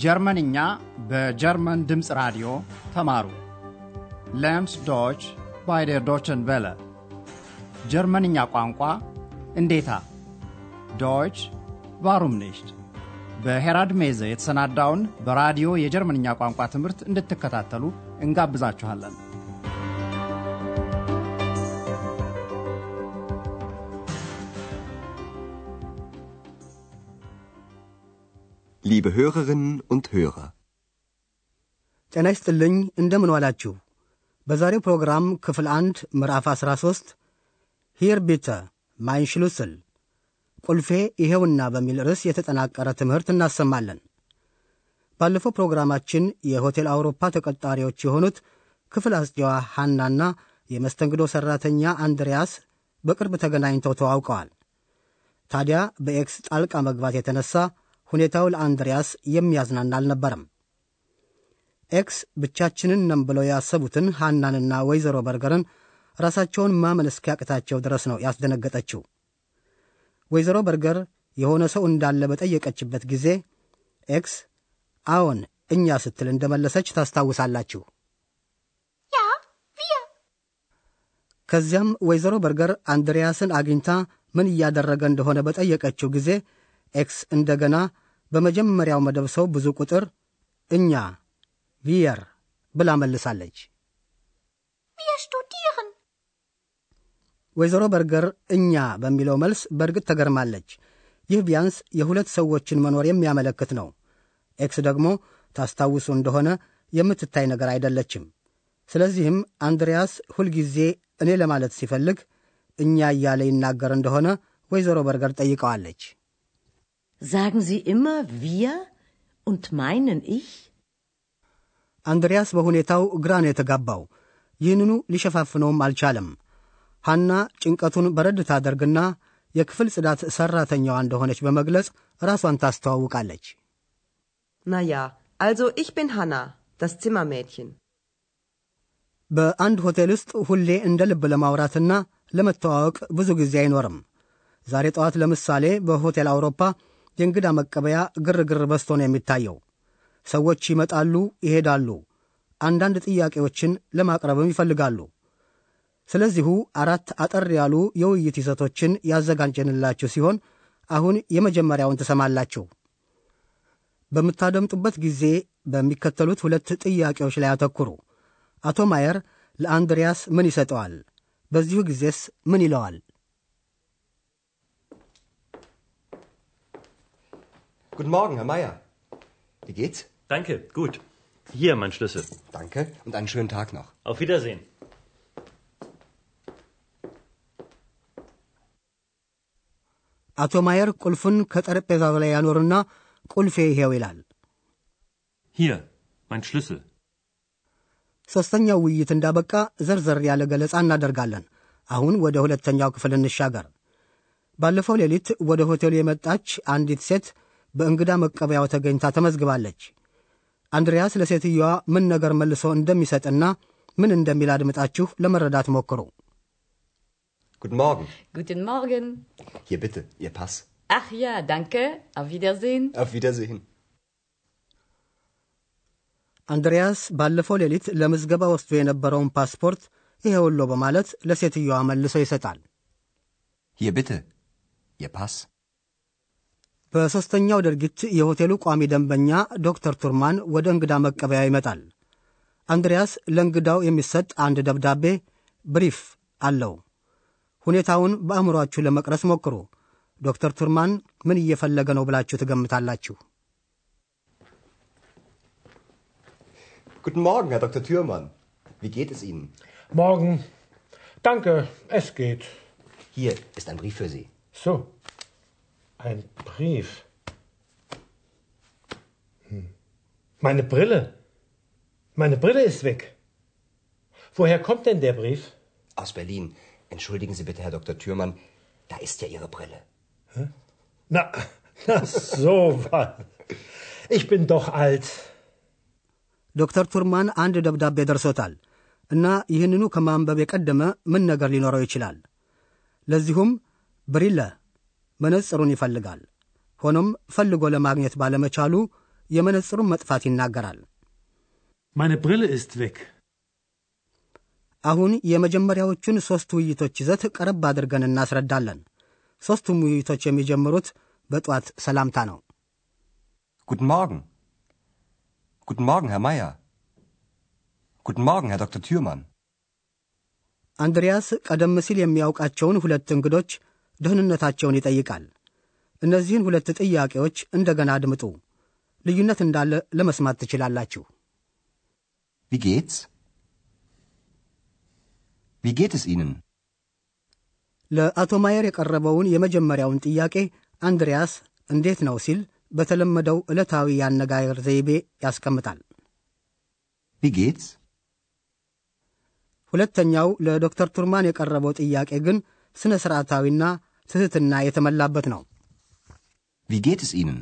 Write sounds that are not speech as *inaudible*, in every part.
ጀርመንኛ በጀርመን ድምፅ ራዲዮ ተማሩ። Lernt Deutsch bei der Deutschen Welle ጀርመንኛ ቋንቋ እንዴታ Deutsch warum nicht በ Herrad Meese የተሰናዳውን በራዲዮ የጀርመንኛ ቋንቋ ትምህርት እንድትከታተሉ እንጋብዛችኋለን። Liebe Hörerinnen und Hörer, ጤና ይስጥልኝ እንደምን ዋላችሁ። በዛሬው ፕሮግራም ክፍል አንድ ምዕራፍ 13 ሂር ቢተ ማይን ቁልፌ ይሄውና በሚል ርዕስ የተጠናቀረ ትምህርት እናሰማለን። ባለፈው ፕሮግራማችን የሆቴል አውሮፓ ተቀጣሪዎች የሆኑት ክፍል አስጌዋ ሐናና የመስተንግዶ ሠራተኛ አንድሪያስ በቅርብ ተገናኝተው ተዋውቀዋል። ታዲያ በኤክስ ጣልቃ መግባት የተነሳ ሁኔታው ለአንድሪያስ የሚያዝናና አልነበረም። ኤክስ ብቻችንን ነን ብለው ያሰቡትን ሐናንና ወይዘሮ በርገርን ራሳቸውን ማመን እስኪያቅታቸው ድረስ ነው ያስደነገጠችው። ወይዘሮ በርገር የሆነ ሰው እንዳለ በጠየቀችበት ጊዜ ኤክስ አዎን እኛ ስትል እንደመለሰች ታስታውሳላችሁ።. ከዚያም ወይዘሮ በርገር አንድሪያስን አግኝታ ምን እያደረገ እንደሆነ በጠየቀችው ጊዜ ኤክስ እንደገና በመጀመሪያው መደብ ሰው ብዙ ቁጥር እኛ wir ብላ መልሳለች።. ወይዘሮ በርገር እኛ በሚለው መልስ በእርግጥ ተገርማለች። ይህ ቢያንስ የሁለት ሰዎችን መኖር የሚያመለክት ነው። ኤክስ ደግሞ ታስታውሱ እንደሆነ የምትታይ ነገር አይደለችም። ስለዚህም አንድሪያስ ሁልጊዜ እኔ ለማለት ሲፈልግ እኛ እያለ ይናገር እንደሆነ ወይዘሮ በርገር ጠይቀዋለች። Sagen Sie immer wir und meinen ich? አንድሪያስ በሁኔታው ግራ ነው የተጋባው። ይህንኑ ሊሸፋፍነውም አልቻለም። ሐና ጭንቀቱን በረድ ታደርግና የክፍል ጽዳት ሠራተኛዋ እንደሆነች በመግለጽ ራሷን ታስተዋውቃለች። Na ja, also ich bin Hanna, das Zimmermädchen. በአንድ ሆቴል ውስጥ ሁሌ እንደ ልብ ለማውራትና ለመተዋወቅ ብዙ ጊዜ አይኖርም። ዛሬ ጠዋት ለምሳሌ በሆቴል አውሮፓ የእንግዳ መቀበያ ግርግር በዝቶ ነው የሚታየው። ሰዎች ይመጣሉ፣ ይሄዳሉ። አንዳንድ ጥያቄዎችን ለማቅረብም ይፈልጋሉ። ስለዚሁ አራት አጠር ያሉ የውይይት ይዘቶችን ያዘጋጀንላችሁ ሲሆን አሁን የመጀመሪያውን ትሰማላችሁ። በምታደምጡበት ጊዜ በሚከተሉት ሁለት ጥያቄዎች ላይ አተኩሩ። አቶ ማየር ለአንድሪያስ ምን ይሰጠዋል? በዚሁ ጊዜስ ምን ይለዋል? guten Morgen, Herr Meier. Wie geht's? Danke, gut. Hier, mein Schlüssel. Danke und einen schönen Tag noch. Auf Wiedersehen. አቶ ማየር ቁልፉን ከጠረጴዛው ላይ ያኖርና ቁልፌ ይሄው ይላል። Hier, mein Schlüssel. ሦስተኛው ውይይት እንዳበቃ ዘርዘር ያለ ገለጻ እናደርጋለን። አሁን ወደ ሁለተኛው ክፍል እንሻገር። ባለፈው ሌሊት ወደ ሆቴሉ የመጣች አንዲት ሴት በእንግዳ መቀበያው ተገኝታ ተመዝግባለች። አንድሪያስ ለሴትየዋ ምን ነገር መልሶ እንደሚሰጥና ምን እንደሚል አድምጣችሁ ለመረዳት ሞክሩ። Guten Morgen. Guten Morgen. Hier bitte, Ihr Pass. Ach ja, danke. Auf Wiedersehen. Auf Wiedersehen. አንድሪያስ ባለፈው ሌሊት ለምዝገባ ወስዶ የነበረውን ፓስፖርት ይሄውሎ በማለት ለሴትየዋ መልሶ ይሰጣል። Hier bitte, Ihr Pass. በሦስተኛው ድርጊት የሆቴሉ ቋሚ ደንበኛ ዶክተር ቱርማን ወደ እንግዳ መቀበያ ይመጣል። አንድሪያስ ለእንግዳው የሚሰጥ አንድ ደብዳቤ ብሪፍ አለው። ሁኔታውን በአእምሮአችሁ ለመቅረስ ሞክሩ። ዶክተር ቱርማን ምን እየፈለገ ነው ብላችሁ ትገምታላችሁ? Guten Morgen, Herr Dr. Thürmann. Wie geht es Ihnen? Morgen. Danke, es geht. Hier ist ein Brief für Sie. So. Ein Brief. Hm. Meine Brille. Meine Brille ist weg. Woher kommt denn der Brief? Aus Berlin. Entschuldigen Sie bitte, Herr Dr. Thürmann. Da ist ja Ihre Brille. Na, *laughs* na so was. Ich bin doch alt. ዶክተር ቱርማን አንድ ደብዳቤ ደርሶታል እና ይህንኑ ከማንበብ የቀደመ ምን ነገር ሊኖረው ይችላል? ለዚሁም ብሪለ መነጽሩን ይፈልጋል። ሆኖም ፈልጎ ለማግኘት ባለመቻሉ የመነጽሩን መጥፋት ይናገራል። Meine Brille ist weg. አሁን የመጀመሪያዎቹን ሦስት ውይይቶች ይዘት ቀረብ አድርገን እናስረዳለን። ሦስቱም ውይይቶች የሚጀምሩት በጧት ሰላምታ ነው። Guten Morgen. Guten Morgen, Herr Meier. Guten Morgen, Herr Dr. Thürmann. አንድሪያስ ቀደም ሲል የሚያውቃቸውን ሁለት እንግዶች ደህንነታቸውን ይጠይቃል። እነዚህን ሁለት ጥያቄዎች እንደገና አድምጡ። ልዩነት እንዳለ ለመስማት ትችላላችሁ። Wie geht's? Wie geht es Ihnen? ለአቶ ማየር የቀረበውን የመጀመሪያውን ጥያቄ አንድሪያስ እንዴት ነው ሲል በተለመደው ዕለታዊ የአነጋገር ዘይቤ ያስቀምጣል። Wie geht's? ሁለተኛው ለዶክተር ቱርማን የቀረበው ጥያቄ ግን ሥነ ሥርዓታዊና ትሕትና የተመላበት ነው። Wie geht es Ihnen?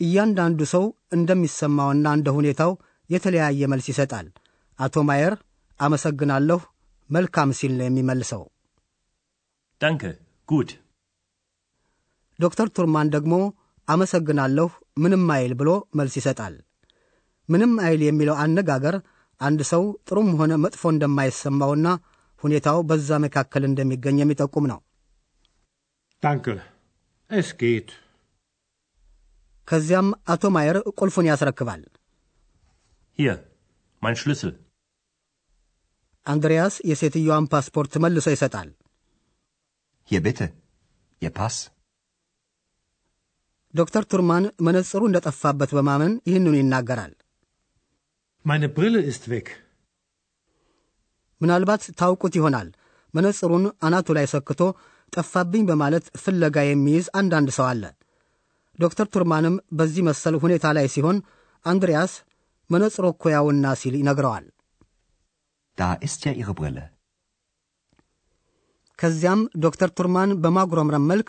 እያንዳንዱ ሰው እንደሚሰማውና እንደ ሁኔታው የተለያየ መልስ ይሰጣል። አቶ ማየር አመሰግናለሁ፣ መልካም ሲል ነው የሚመልሰው። Danke, gut. ዶክተር ቱርማን ደግሞ አመሰግናለሁ፣ ምንም አይል ብሎ መልስ ይሰጣል። ምንም አይል የሚለው አነጋገር አንድ ሰው ጥሩም ሆነ መጥፎ እንደማይሰማውና ሁኔታው በዛ መካከል እንደሚገኝ የሚጠቁም ነው።. Es geht. ከዚያም አቶ ማየር ቁልፉን ያስረክባል። Hier, mein Schlüssel. አንድሪያስ የሴትዮዋን ፓስፖርት መልሶ ይሰጣል።. Ihr Pass. ዶክተር ቱርማን መነጽሩ እንደጠፋበት በማመን ይህንኑ ይናገራል። Meine Brille ist weg. ምናልባት ታውቁት ይሆናል። መነጽሩን አናቱ ላይ ሰክቶ ጠፋብኝ በማለት ፍለጋ የሚይዝ አንዳንድ ሰው አለ። ዶክተር ቱርማንም በዚህ መሰል ሁኔታ ላይ ሲሆን አንድሪያስ መነጽሮ እኮ ያውና ሲል ይነግረዋል። Da ist ja Ihre Brille. ከዚያም ዶክተር ቱርማን በማጉረምረም መልክ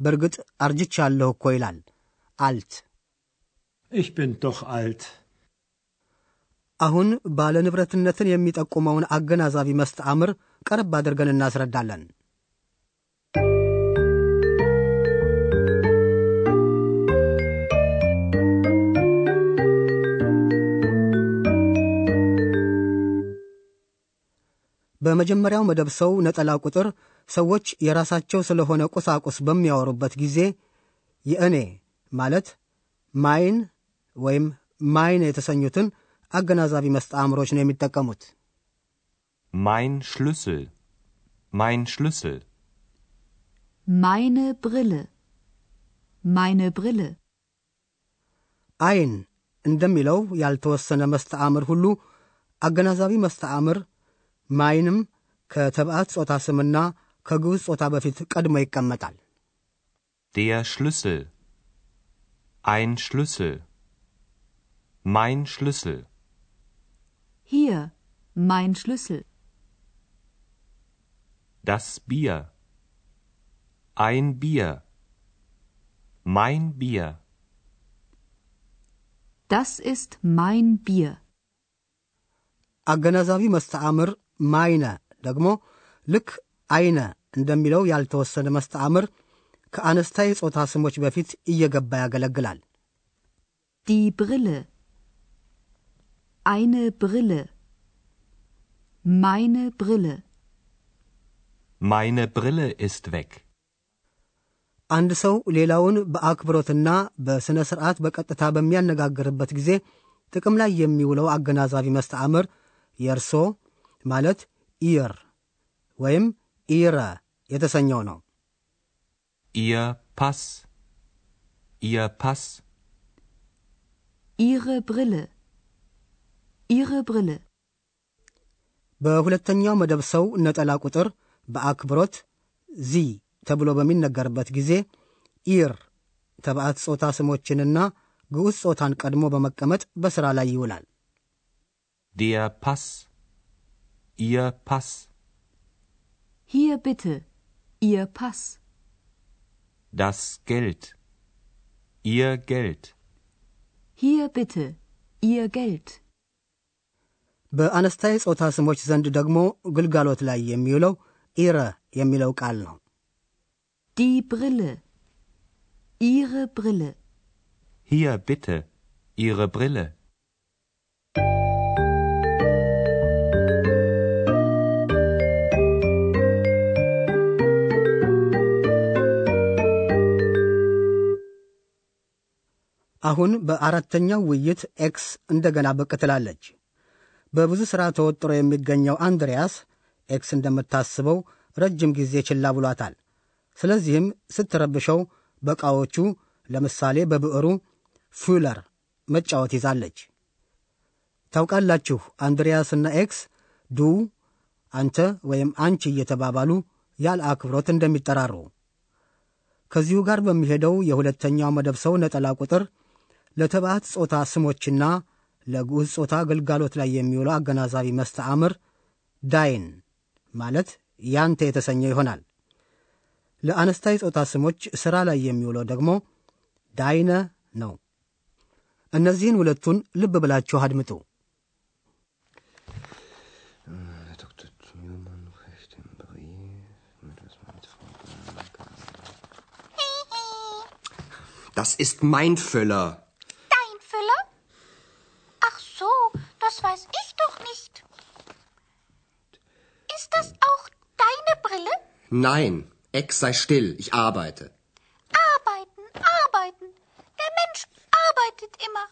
በእርግጥ አርጅቻለሁ እኮ ይላል። አልት Ich bin doch alt. አሁን ባለ ንብረትነትን የሚጠቁመውን አገናዛቢ መስተአምር ቀረብ አድርገን እናስረዳለን። በመጀመሪያው መደብ ሰው ነጠላ ቁጥር ሰዎች የራሳቸው ስለሆነ ቁሳቁስ በሚያወሩበት ጊዜ የእኔ ማለት ማይን ወይም ማይን የተሰኙትን አገናዛቢ መስተአምሮች ነው የሚጠቀሙት። Mein Schlüssel. Mein Schlüssel. Meine Brille. Meine Brille. አይን እንደሚለው ያልተወሰነ መስተአምር ሁሉ አገናዛቢ መስተአምር ማይንም ከተባዕት ጾታ ስምና ከግዑዝ ጾታ በፊት ቀድሞ ይቀመጣል። Der Schlüssel. Ein Schlüssel. Mein Schlüssel. Hier, mein Schlüssel. Das Bier. Ein Bier. Mein Bier. Das ist mein Bier. አገናዛቢ መስተአምር ማይነ ደግሞ ልክ አይነ እንደሚለው ያልተወሰነ መስተአምር ከአነስታይ ጾታ ስሞች በፊት እየገባ ያገለግላል። Die Brille. Eine Brille. Meine Brille. Meine Brille ist weg. አንድ ሰው ሌላውን በአክብሮትና በሥነ ሥርዓት በቀጥታ በሚያነጋግርበት ጊዜ ጥቅም ላይ የሚውለው አገናዛቢ መስተአምር የእርሶ ማለት ኢር ወይም ኢረ የተሰኘው ነው። Ihr Pass. Ihr Pass. Ihre Brille. Ihre Brille. በሁለተኛው መደብ ሰው ነጠላ ቁጥር በአክብሮት ዚ ተብሎ በሚነገርበት ጊዜ ኢር ተባዕት ጾታ ስሞችንና ግዑዝ ጾታን ቀድሞ በመቀመጥ በሥራ ላይ ይውላል። Der Pass. Ihr Pass. Hier bitte. Ihr Pass. Das Geld. Ihr Geld. Hier bitte. Ihr Geld. በአነስታይ ጾታ ስሞች ዘንድ ደግሞ ግልጋሎት ላይ የሚውለው ኢረ የሚለው ቃል ነው። Die Brille. Ihre Brille. Hier bitte, Ihre Brille. አሁን በአራተኛው ውይይት ኤክስ እንደገና ብቅ ትላለች። በብዙ ሥራ ተወጥሮ የሚገኘው አንድሪያስ ኤክስ እንደምታስበው ረጅም ጊዜ ችላ ብሏታል። ስለዚህም ስትረብሸው በዕቃዎቹ ለምሳሌ በብዕሩ Füller መጫወት ይዛለች። ታውቃላችሁ አንድሪያስና ኤክስ du አንተ ወይም አንቺ እየተባባሉ ያለ አክብሮት እንደሚጠራሩ። ከዚሁ ጋር በሚሄደው የሁለተኛው መደብ ሰው ነጠላ ቁጥር ለተባዕት ጾታ ስሞችና ለግዑዝ ጾታ አገልጋሎት ላይ የሚውለው አገናዛቢ መስተአምር ዳይን ማለት ያንተ የተሰኘው ይሆናል። ለአነስታይ ጾታ ስሞች ሥራ ላይ የሚውለው ደግሞ ዳይነ ነው። እነዚህን ሁለቱን ልብ ብላችሁ አድምጡ። Das ist mein Füller. Dein Füller? Ach so, das weiß ich doch nicht. Ist das auch deine Brille? Nein, Ex sei still, ich arbeite. Arbeiten, arbeiten. Der Mensch arbeitet immer.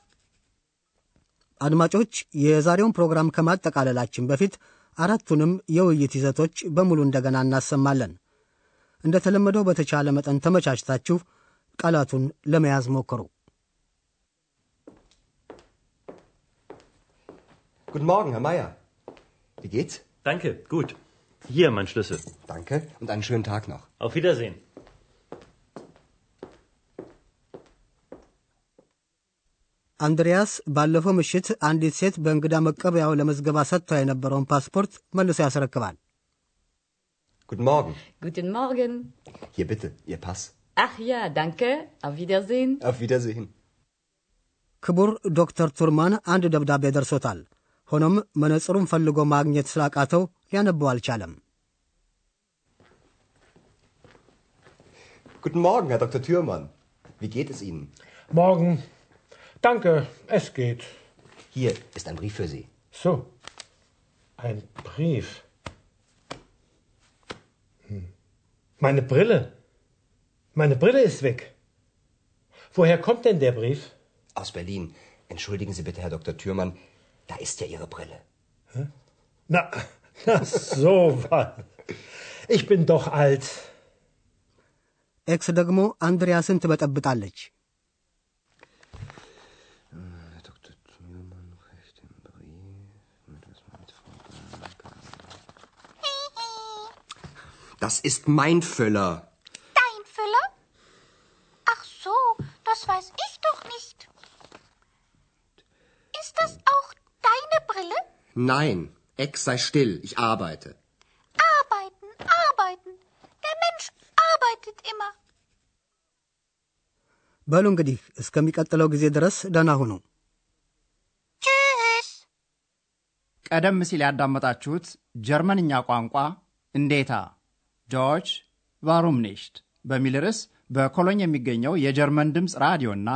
አድማጮች የዛሬውን ፕሮግራም ከማጠቃለላችን በፊት አራቱንም የውይይት ይዘቶች በሙሉ እንደገና እናሰማለን። እንደ ተለመደው በተቻለ መጠን ተመቻችታችሁ ቃላቱን ለመያዝ ሞክሩ። Guten Morgen, Herr Meier. Wie geht's? Danke, gut. Hier, mein Schlüssel. Danke und einen schönen Tag noch. Auf Wiedersehen. አንድሪያስ ባለፈው ምሽት አንዲት ሴት በእንግዳ መቀበያው ለመዝገባ ሰጥታ የነበረውን ፓስፖርት መልሶ ያስረክባል። Guten Morgen. Guten Morgen. Hier bitte, Ihr Pass. Ach ja, danke. Auf Wiedersehen. Auf Wiedersehen. ክቡር ዶክተር ቱርማን አንድ ደብዳቤ ደርሶታል። ሆኖም መነጽሩን ፈልጎ ማግኘት ስላቃተው ሊያነበው አልቻለም። Guten Morgen, Herr Dr. Thürmann. Wie geht es Ihnen? Morgen. Danke, es geht. Hier ist ein Brief für Sie. So. Ein Brief. Hm. Meine Brille. Meine Brille ist weg. Woher kommt denn der Brief? Aus Berlin. Entschuldigen Sie bitte, Herr Dr. Thürmann. Da ist ja Ihre Brille. Na, na so *laughs* was. Ich bin doch alt. ኤክስ ደግሞ አንድሪያስን ትበጠብጣለች። Herr Dr. Thürmann reicht den Brief mit was mit Frau Das ist mein Füller. Dein Füller? Ach so, das weiß ich doch nicht. Ist das auch deine Brille? Nein, Ex sei still, ich arbeite. Arbeiten, arbeiten. Der Mensch arbeitet immer. በሉ እንግዲህ እስከሚቀጥለው ጊዜ ድረስ ደህና ሁኑ። Tschüss. ቀደም ሲል ያዳመጣችሁት ጀርመንኛ ቋንቋ እንዴታ ጆርጅ ኒሽት በሚል ርዕስ በኮሎኝ የሚገኘው የጀርመን ድምፅ ራዲዮና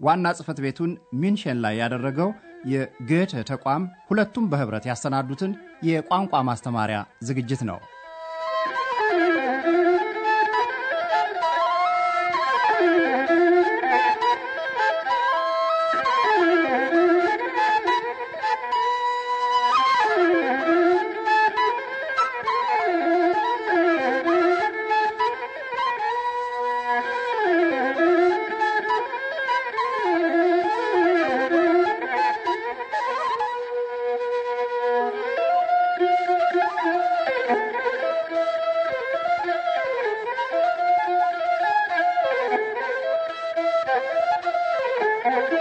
ዋና ጽሕፈት ቤቱን ሚንሽን ላይ ያደረገው የጎethe ተቋም ሁለቱም በኅብረት ያሰናዱትን የቋንቋ ማስተማሪያ ዝግጅት ነው። Oh, *laughs*